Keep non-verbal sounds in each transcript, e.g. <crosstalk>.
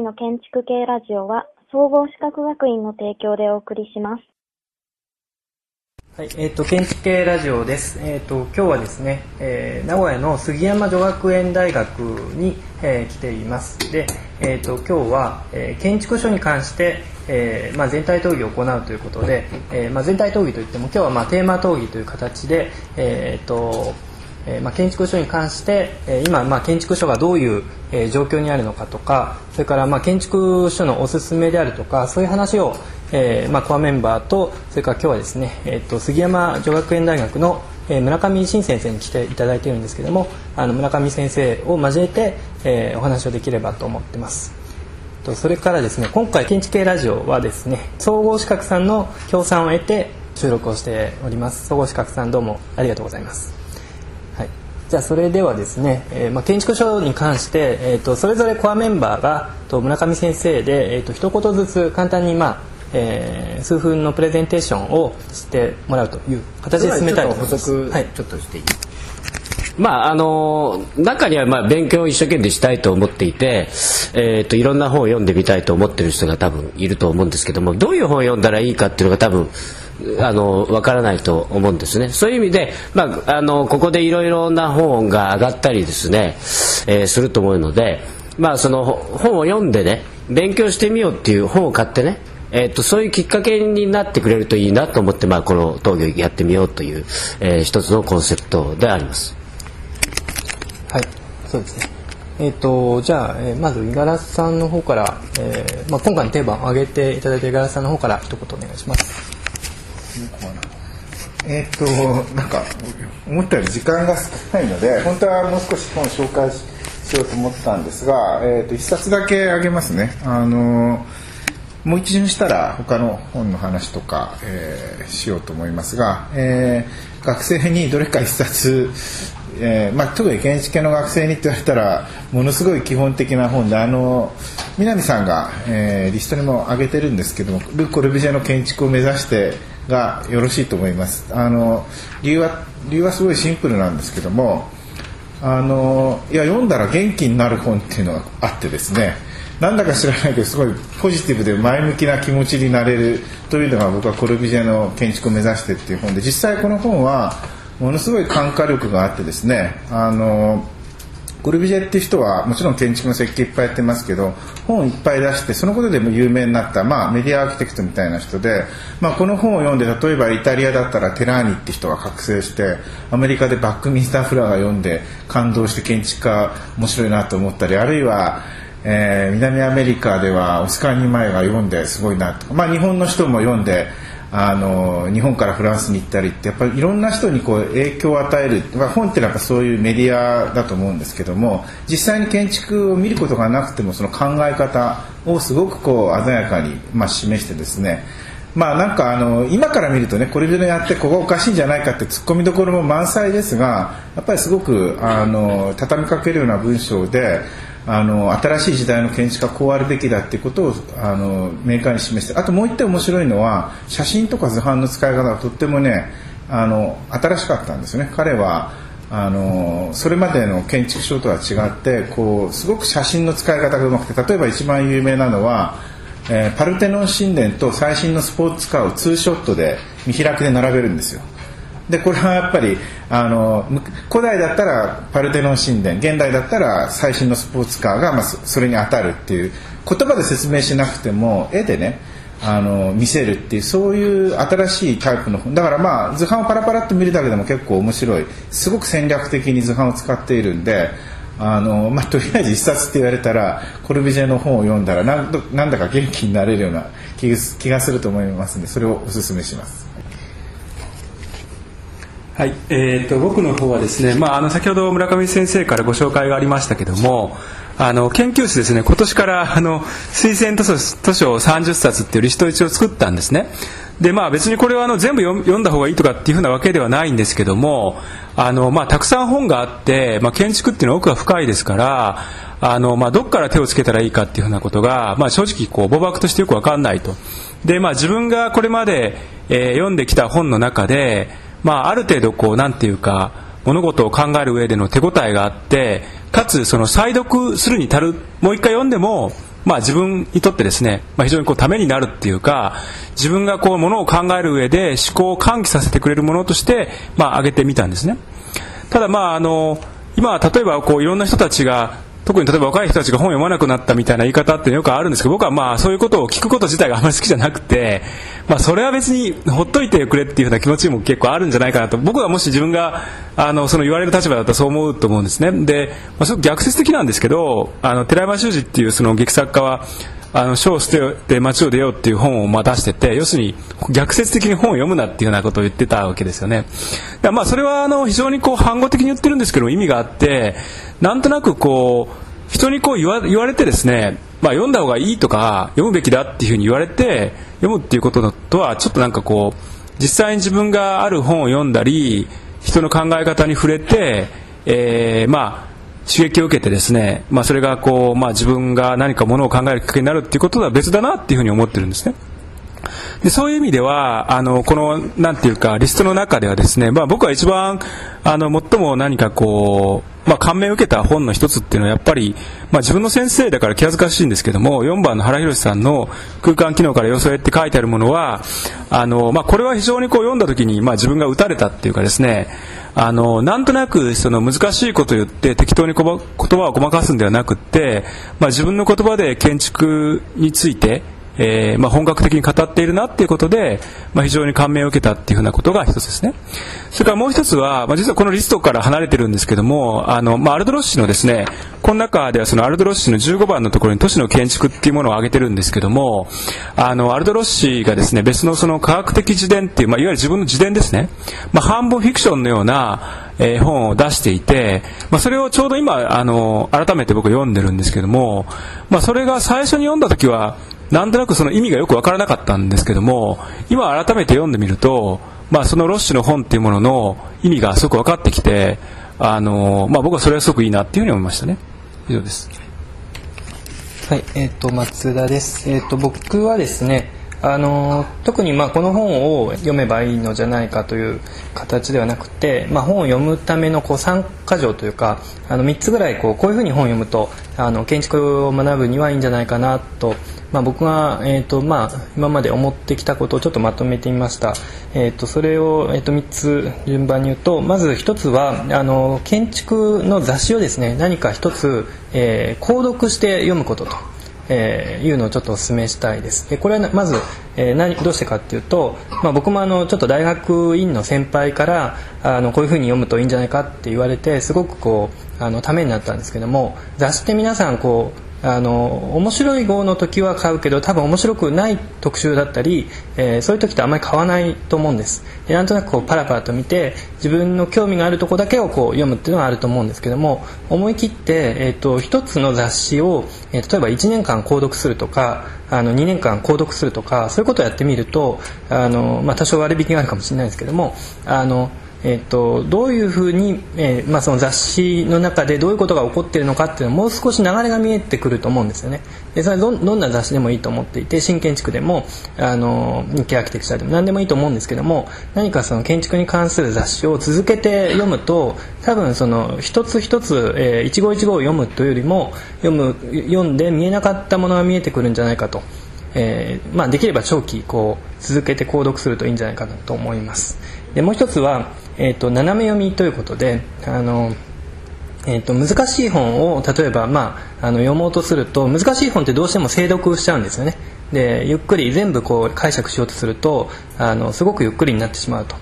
回の建築系ラジオは、総合資格学院の提供でお送りします。はい、えっ、と建築系ラジオです。えっ、と今日はですね、えー名古屋の杉山女学園大学に、えー来ています。で、えっ、と今日は、えー建築書に関して、えーまあ全体討議を行うということで、えーまあ全体討議といっても今日はまあテーマ討議という形で、えっ、とえま、建築書に関して、え今、ま、建築書がどういう、え状況にあるのかとかそれから、ま、建築書のおすすめであるとかそういう話を、えま、コアメンバーとそれから今日はですね、えー、と杉山女学園大学の、え村上真先生に来ていただいているんですけどもあの村上先生を交えて、えお話をできればと思ってます。とそれからですね今回建築系ラジオはですね総合資格さんの協賛を得て収録をしております総合資格さんどうもありがとうございます、じゃあそれではですね、えーまあ、建築書に関して、えー、とそれぞれコアメンバーがと村上先生で、えー、と一言ずつ簡単に、まあえー数分のプレゼンテーションをしてもらうという形で進めたいと思います。補足はいちょっとしていい？まああの中にはまあ勉強を一生懸命したいと思っていて、えー、といろんな本を読んでみたいと思ってる人が多分いると思うんですけどもどういう本を読んだらいいかっていうのが多分あの分からないと思うんですねそういう意味で、まあ、あのここでいろいろな本が上がったりですね、えーすると思うので、まあ、その本を読んでね勉強してみようっていう本を買ってねえー、とそういうきっかけになってくれるといいなと思って、まあ、この闘技やってみようという、えー一つのコンセプトであります。はい、そうですね。えっ、とじゃあ、えーまず五十嵐さんの方から、えーまあ今回のテーマを挙げていただいた五十嵐さんの方から一言お願いします。えーっとなんか思ったより時間が少ないので本当はもう少し本を紹介ししようと思ったんですが、えーっと一冊だけあげますね。あのもう一巡したら他の本の話とか、えーしようと思いますが、えー学生にどれか一冊えーまあ、特に建築系の学生にって言われたらものすごい基本的な本であの南さんが、えーリストにも挙げてるんですけどもル・コルビジェの建築を目指してがよろしいと思います。あの理由は理由はすごいシンプルなんですけどもあのいや読んだら元気になる本っていうのがあってですねなんだか知らないけどすごいポジティブで前向きな気持ちになれるというのが僕はコルビジェの建築を目指してっていう本で実際この本はものすごい感化力があってですねあのコルビジェっていう人はもちろん建築の設計いっぱいやってますけど本いっぱい出してそのことでも有名になった、まあ、メディアアーキテクトみたいな人で、まあ、この本を読んで例えばイタリアだったらテラーニって人が覚醒してアメリカでバックミンスター・フラーが読んで感動して建築家面白いなと思ったりあるいはえー南アメリカではオスカー・ニーマイが読んですごいなと、まあ、日本の人も読んであの日本からフランスに行ったりってやっぱりいろんな人にこう影響を与える、まあ、本ってなんかそういうメディアだと思うんですけども実際に建築を見ることがなくてもその考え方をすごくこう鮮やかに、まあ、示してですね。まあなんかあの今から見るとねこれでやってここおかしいんじゃないかって突っ込みどころも満載ですがやっぱりすごくあの畳みかけるような文章であの新しい時代の建築はこうあるべきだっていうことをあの明快に示してあともう一点面白いのは写真とか図版の使い方がとってもねあの新しかったんですね。彼はあのそれまでの建築書とは違ってこうすごく写真の使い方がうまくて例えば一番有名なのは、えーパルテノン神殿と最新のスポーツカーをツーショットで見開きで並べるんですよ。でこれはやっぱりあの古代だったらパルテノン神殿現代だったら最新のスポーツカーが、まあ、それに当たるっていう言葉で説明しなくても絵でねあの見せるっていうそういう新しいタイプの本だからまあ図版をパラパラっと見るだけでも結構面白いすごく戦略的に図版を使っているんであの、まあ、とりあえず一冊って言われたらコルビジェの本を読んだらなんなんだか元気になれるような気がすると思いますのでそれをお勧めします。はい、えー、と僕の方はですね、まあ、あの先ほど村上先生からご紹介がありましたけどもあの研究室ですね今年からあの推薦図書図書30冊っていうリスト1を作ったんですね。でまあ別にこれはあの全部読んだ方がいいとかっていうふうなわけではないんですけどもあの、まあ、たくさん本があって、まあ、建築っていうのは奥が深いですからあの、まあ、どこから手をつけたらいいかっていうふうなことが、まあ、正直こう母漠としてよくわかんないと。で、まあ、自分がこれまで、えー読んできた本の中で、まあ、ある程度こうなんていうか物事を考える上での手応えがあってかつその再読するに足るもう一回読んでもまあ、自分にとってですね、まあ、非常にこうためになるっていうか自分がこうものを考える上で思考を喚起させてくれるものとして、まあ、挙げてみたんですね。ただまああの今例えばこういろんな人たちが特に例えば若い人たちが本を読まなくなったみたいな言い方ってよくあるんですけど僕はまあそういうことを聞くこと自体があまり好きじゃなくて、まあ、それは別にほっといてくれっていうふな気持ちも結構あるんじゃないかなと。僕はもし自分があのその言われる立場だったらそう思うと思うんですね。で、まあ、すごく逆説的なんですけどあの寺山修司っていうその劇作家はあの書を捨てて街を出ようっていう本をまあ出してて要するに逆説的に本を読むなっていうようなことを言ってたわけですよね。まあそれはあの非常にこう反語的に言ってるんですけど意味があってなんとなくこう人にこう言わ言われてですね、まあ、読んだ方がいいとか読むべきだっていうふうに言われて読むっていうこととはちょっとなんかこう実際に自分がある本を読んだり人の考え方に触れて、えー、まあ刺激を受けてですね、まあ、それがこう、まあ、自分が何かものを考えるきっかけになるっていうことは別だなっていうふうに思ってるんですね。でそういう意味ではあのこのなんていうかリストの中ではですね、まあ、僕は一番あの最も何かこう、まあ、感銘を受けた本の一つっていうのはやっぱり、まあ、自分の先生だから気恥ずかしいんですけども4番の原宏さんの「空間機能から予想へ」って書いてあるものはあの、まあ、これは非常にこう読んだ時に、まあ、自分が打たれたっていうかですねあのなんとなくその難しいことを言って適当に言葉をごまかすんではなくて、まあ、自分の言葉で建築についてえー、まあ、本格的に語っているなっていうことで、まあ、非常に感銘を受けたっていうふうなことが一つですね。それからもう一つは、まあ、実はこのリストから離れてるんですけども、あの、まあ、アルドロッシのですね、この中ではそのアルドロッシの15番のところに都市の建築っていうものを挙げてるんですけども、あの、アルドロッシがですね、別のその科学的自伝っていう、まあ、いわゆる自分の自伝ですね、まあ、半分フィクションのような、え、本を出していて、まあ、それをちょうど今、あの、改めて僕読んでるんですけども、まあ、それが最初に読んだ時は、なんとなくその意味がよくわからなかったんですけども今改めて読んでみると、まあ、そのロッシュの本っていうものの意味がすごく分かってきてあの、まあ、僕はそれはすごくいいなっていうふうに思いましたね。以上です。はいえっ、ー、と松田です。えっ、ー、と僕はですねあの特にまあこの本を読めばいいのじゃないかという形ではなくて、まあ、本を読むためのこう3箇条というかあの3つぐらいこうこういうふうに本を読むとあの建築を学ぶにはいいんじゃないかなとまあ、僕が、えーとまあ、今まで思ってきたことをちょっとまとめてみました、えーと、それを、えーと、3つ順番に言うとまず1つはあの建築の雑誌をですね何か1つ、えー、購読して読むことと。えー、いうのをちょっとお勧めしたいです。でこれはまず、えー、何どうしてかっていうと、まあ、僕もあのちょっと大学院の先輩からあのこういうふうに読むといいんじゃないかって言われてすごくこうあのためになったんですけども雑誌って皆さんこうあの面白い号の時は買うけど多分面白くない特集だったり、えー、そういう時ってあんまり買わないと思うんです。でなんとなくこうパラパラと見て自分の興味があるとこだけをこう読むっていうのはあると思うんですけども思い切って、えーと、一つの雑誌を、えー、例えば1年間購読するとかあの2年間購読するとかそういうことをやってみるとあの、まあ、多少割引があるかもしれないですけどもあのえーと、どういうふうに、えーまあ、その雑誌の中でどういうことが起こっているのかっていうのはもう少し流れが見えてくると思うんですよねでそれどどんな雑誌でもいいと思っていて新建築でもあの日経アーキテクチャでも何でもいいと思うんですけども何かその建築に関する雑誌を続けて読むと多分その一つ一つ、えー、一語一語を読むというよりも読む読んで見えなかったものが見えてくるんじゃないかと。えーまあ、できれば長期こう続けて購読するといいんじゃないかなと思いますでもう一つはえーと、斜め読みということであの、えーと、難しい本を例えば、まあ、あの読もうとすると難しい本ってどうしても精読しちゃうんですよね。でゆっくり全部こう解釈しようとするとあのすごくゆっくりになってしまうと。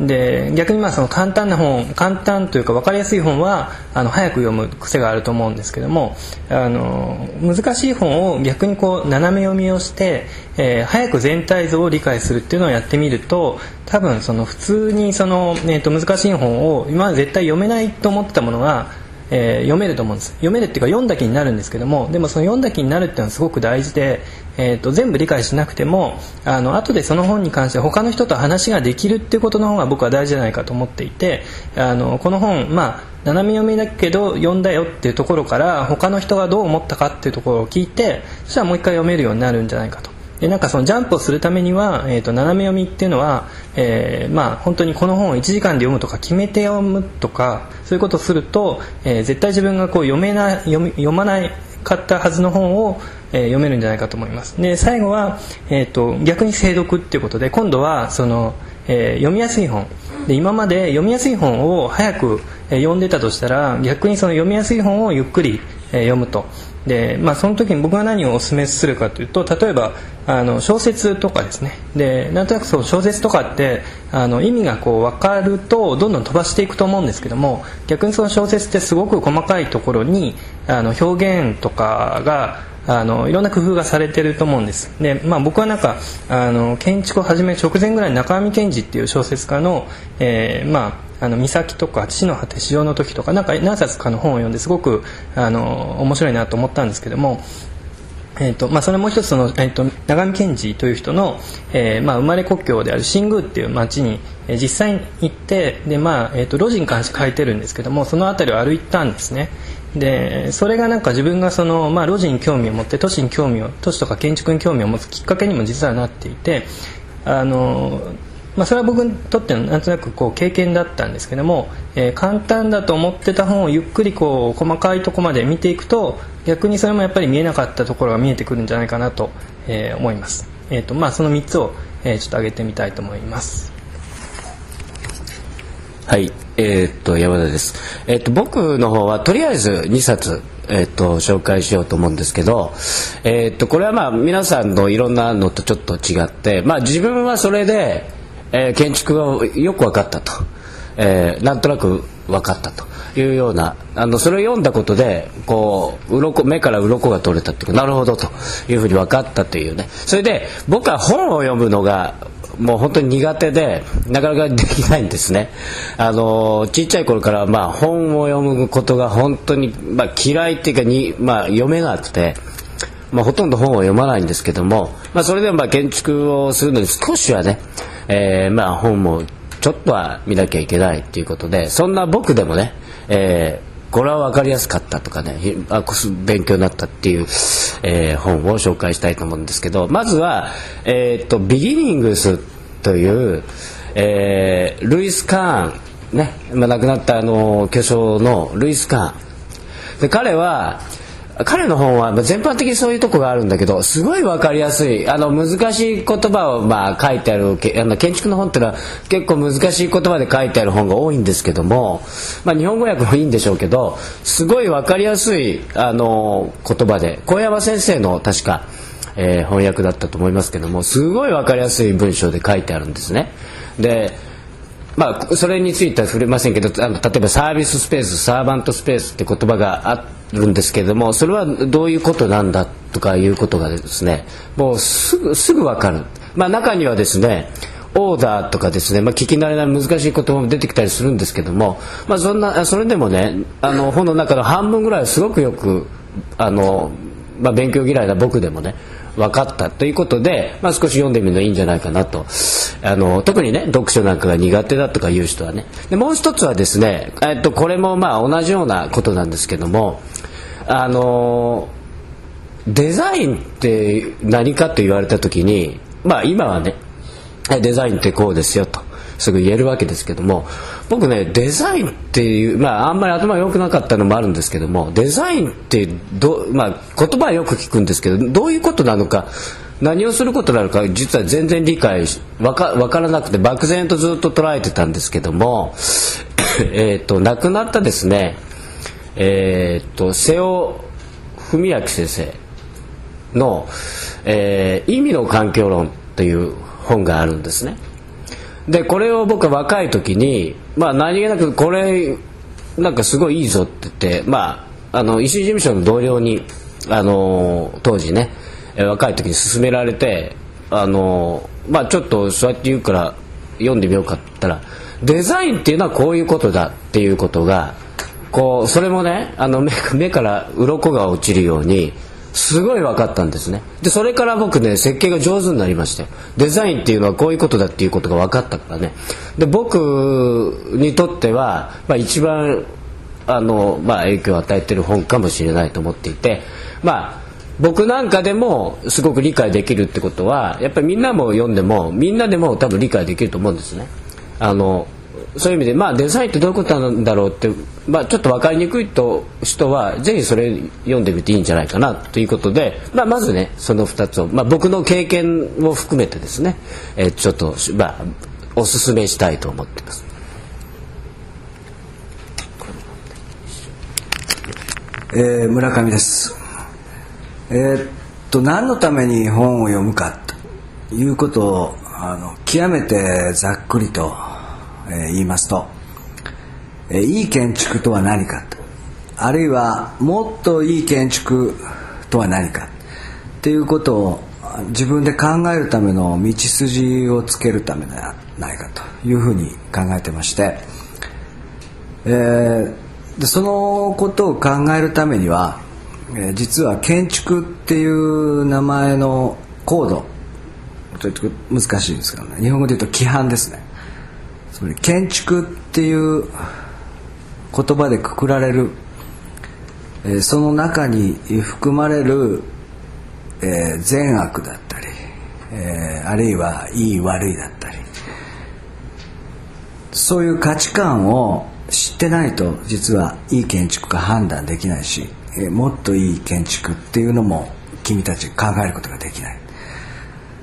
で逆にまあその簡単な本簡単というか分かりやすい本はあの早く読む癖があると思うんですけどもあの難しい本を逆にこう斜め読みをして、えー、早く全体像を理解するっていうのをやってみると多分その普通にその、えー、と難しい本を今まで絶対読めないと思ってたものがえー、読めると思うんです。読めるっていうか読んだ気になるんですけどもでもその読んだ気になるっていうのはすごく大事で、えーと、全部理解しなくてもあの後でその本に関して他の人と話ができるっていうことの方が僕は大事じゃないかと思っていてあのこの本まあ斜め読みだけど読んだよっていうところから他の人がどう思ったかっていうところを聞いてそしたらもう一回読めるようになるんじゃないかと。でなんかそのジャンプをするためには、えーと、斜め読みっていうのは、えー、まあ本当にこの本を1時間で読むとか決めて読むとかそういうことをすると、えー、絶対自分がこう読めない読まない買ったはずの本を、えー読めるんじゃないかと思います。で最後は、えー、と逆に精読っていうことで今度はその、え読みやすい本。で今まで読みやすい本を早く、読んでたとしたら逆にその読みやすい本をゆっくり、読むと。で、まあ、その時に僕が何をお勧めするかというと例えばあの小説とかですね。でなんとなくそう小説とかってあの意味がこう分かるとどんどん飛ばしていくと思うんですけども逆にその小説ってすごく細かいところにあの表現とかがあのいろんな工夫がされてると思うんです。で、まあ、僕はなんかあの建築を始める直前ぐらいに中上健二っていう小説家の、えーまあ、あの岬とか父の果て市場の時とかなんか何冊かの本を読んですごくあの面白いなと思ったんですけどもえーとまあ、それもう一つその、えー、と長見健二という人の、えーまあ、生まれ故郷である新宮っていう町に、えー実際に行ってで、まあえー、と路地に関して書いてるんですけどもその辺りを歩いたんですね。でそれがなんか自分がその、まあ、路地に興味を持って都市に興味を都市とか建築に興味を持つきっかけにも実はなっていてあのまあ、それは僕にとってのなんとなくこう経験だったんですけども、えー簡単だと思ってた本をゆっくりこう細かいところまで見ていくと逆にそれもやっぱり見えなかったところが見えてくるんじゃないかなと、えー思います、えーとまあ、その3つを、えーちょっと挙げてみたいと思います。はい、えーっと山田です。えーっと僕の方はとりあえず2冊えーっと紹介しようと思うんですけど、えーっとこれはまあ皆さんのいろんなのとちょっと違って、まあ自分はそれで、えー建築をよく分かったと、えーなんとなく分かったというようなあのそれを読んだことでこう鱗目から鱗が取れたっていうかなるほどというふうに分かったというね。それで僕は本を読むのがもう本当に苦手でなかなかできないんですね。あのちっちゃい頃からまあ本を読むことが本当に、まあ、嫌いっていうかに、まあ、読めなくてまあ、ほとんど本を読まないんですけども、まあ、それでもまあ建築をするのに少しはね、えーまあ本もちょっとは見なきゃいけないっていうことでそんな僕でもね、えーこれは分かりやすかったとかねあ勉強になったっていう、えー本を紹介したいと思うんですけどまずは、えー、とビギニングスという、えールイス・カーン、ねまあ、亡くなったあの巨匠のルイス・カーン。で彼は彼の本は全般的にそういうとこがあるんだけどすごい分かりやすいあの難しい言葉をまあ書いてあるあの建築の本っていうのは結構難しい言葉で書いてある本が多いんですけども、まあ、日本語訳もいいんでしょうけどすごい分かりやすいあの言葉で小山先生の確か、えー翻訳だったと思いますけどもすごい分かりやすい文章で書いてあるんですね。でまあ、それについては触れませんけどあの例えばサービススペースサーバントスペースって言葉があってるんですけれどもそれはどういうことなんだとかいうことがですねもうすぐすぐ分かる、まあ、中にはですねオーダーとかですね、まあ、聞き慣れない難しい言葉も出てきたりするんですけども、まあ、そんなそれでもねあの本の中の半分ぐらいはすごくよくあの、まあ、勉強嫌いな僕でもね分かったということで、まあ、少し読んでみるのいいんじゃないかなと。あの特にね読書なんかが苦手だとかいう人はね。でもう一つはですね、えっと、これもまあ同じようなことなんですけどもあのデザインって何かと言われた時にまあ今はねデザインってこうですよとすぐ言えるわけですけども僕ねデザインっていうまああんまり頭良くなかったのもあるんですけどもデザインってど、まあ、言葉はよく聞くんですけどどういうことなのか何をすることなのか実は全然理解しわかわからなくて漠然とずっと捉えてたんですけどもえっと亡くなったですねえっと瀬尾文明先生の、えー意味の環境論という本があるんですね。でこれを僕は若い時に、まあ、何気なくこれなんかすごいいいぞって言って、まあ、あの石井事務所の同僚に、あの当時ね若い時に勧められて、あのまあ、ちょっとそうやって言うから読んでみようかって言ったらデザインっていうのはこういうことだっていうことがこうそれもねあの目 <laughs> 目から鱗が落ちるようにすごい分かったんですね。でそれから僕ね設計が上手になりましたよデザインっていうのはこういうことだっていうことが分かったからね。で僕にとっては、まあ、一番あの、まあ、影響を与えてる本かもしれないと思っていてまあ僕なんかでもすごく理解できるってことはやっぱりみんなも読んでもみんなでも多分理解できると思うんですね。あのそういう意味で、まあ、デザインってどういうことなんだろうって、まあ、ちょっと分かりにくいと人はぜひそれ読んでみていいんじゃないかなということで、まあ、まずねその2つを、まあ、僕の経験を含めてですね、えーちょっと、まあ、おすすめしたいと思ってます。えー村上です。えーっと何のために本を読むかということをあの極めてざっくりと、え言いますと、えいい建築とは何かと。あるいはもっといい建築とは何か。っていうことを自分で考えるための道筋をつけるためではないかというふうに考えてまして、えーでそのことを考えるためには、えー実は建築っていう名前のコードちょっと難しいんですけどね。日本語で言うと規範ですね。つまり建築っていう言葉でくくられる、えーその中に含まれる、えー善悪だったり、えーあるいはいい悪いだったりそういう価値観を知ってないと実はいい建築か判断できないし、えもっといい建築っていうのも君たち考えることができない。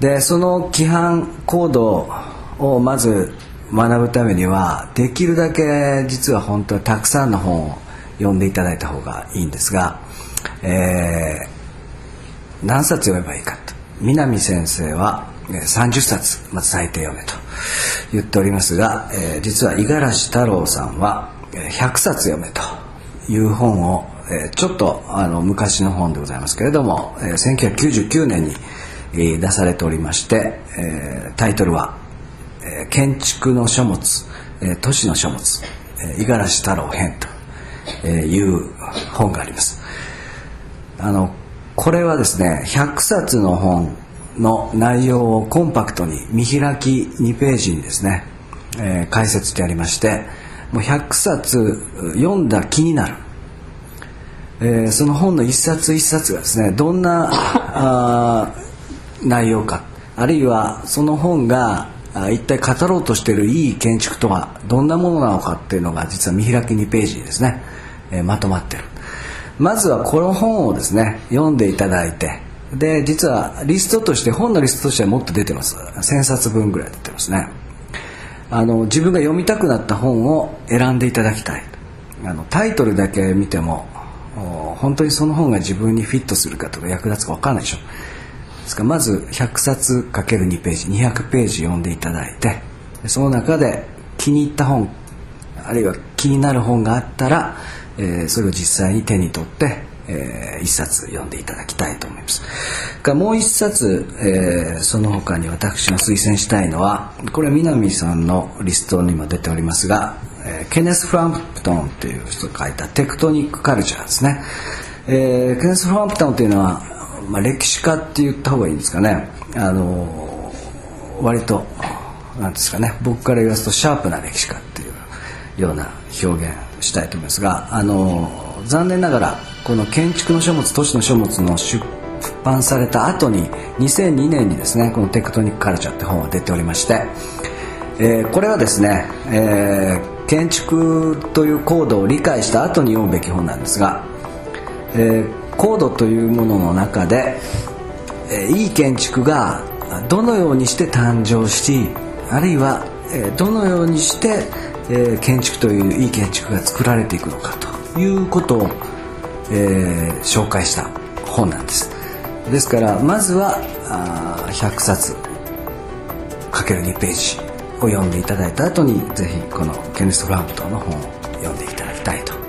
でその規範コードをまず学ぶためにはできるだけ実は本当はたくさんの本を読んでいただいた方がいいんですが、えー何冊読めばいいかと。南先生は30冊まず最低読めと言っておりますが、えー実は五十嵐太郎さんは100冊読めという本を、えーちょっとあの昔の本でございますけれども、えー1999年に、えー出されておりまして、えータイトルは「えー建築の書物、えー都市の書物えー五十嵐太郎編」という本があります。あのこれはですね100冊の本の内容をコンパクトに見開き2ページにですね、えー解説してありましてもう100冊読んだ気になる、えーその本の一冊一冊がですねどんなあ内容かあるいはその本が一体語ろうとしているいい建築とはどんなものなのかっていうのが実は見開き2ページにですね、えーまとまってる。まずはこの本をですね読んでいただいてで実はリストとして本のリストとしてはもっと出てます。1000冊分ぐらい出てますね。あの自分が読みたくなった本を選んでいただきたい。あのタイトルだけ見ても本当にその本が自分にフィットするかとか役立つか分かんないでしょ。ですからまず100冊 ×2 ページ200ページ読んでいただいてその中で気に入った本あるいは気になる本があったら、えーそれを実際に手に取って、えー一冊読んでいただきたいと思います。がもう一冊、えーその他に私が推薦したいのはこれは南さんのリストにも出ておりますが、えーケネス・フランプトンという人が書いた「テクトニック・カルチャー」ですね、えーケネス・フランプトンというのは、まあ、歴史家って言った方がいいんですかね。あの割となんですかね。僕から言わすとシャープな歴史家っていうような表現したいと思いますがあの残念ながらこの建築の書物都市の書物の出版された後に2002年にですねこの「テクトニック・カルチャー」って本が出ておりまして、えーこれはですね、えー建築というコードを理解した後に読むべき本なんですが、えーコードというものの中で、えーいい建築がどのようにして誕生しあるいは、えーどのようにして、えー建築といういい建築が作られていくのかということを、えー紹介した本なんです。ですからまずはあ100冊かける2ページを読んでいただいた後にぜひこのケネス・フランプトンの本を読んでいただきたいと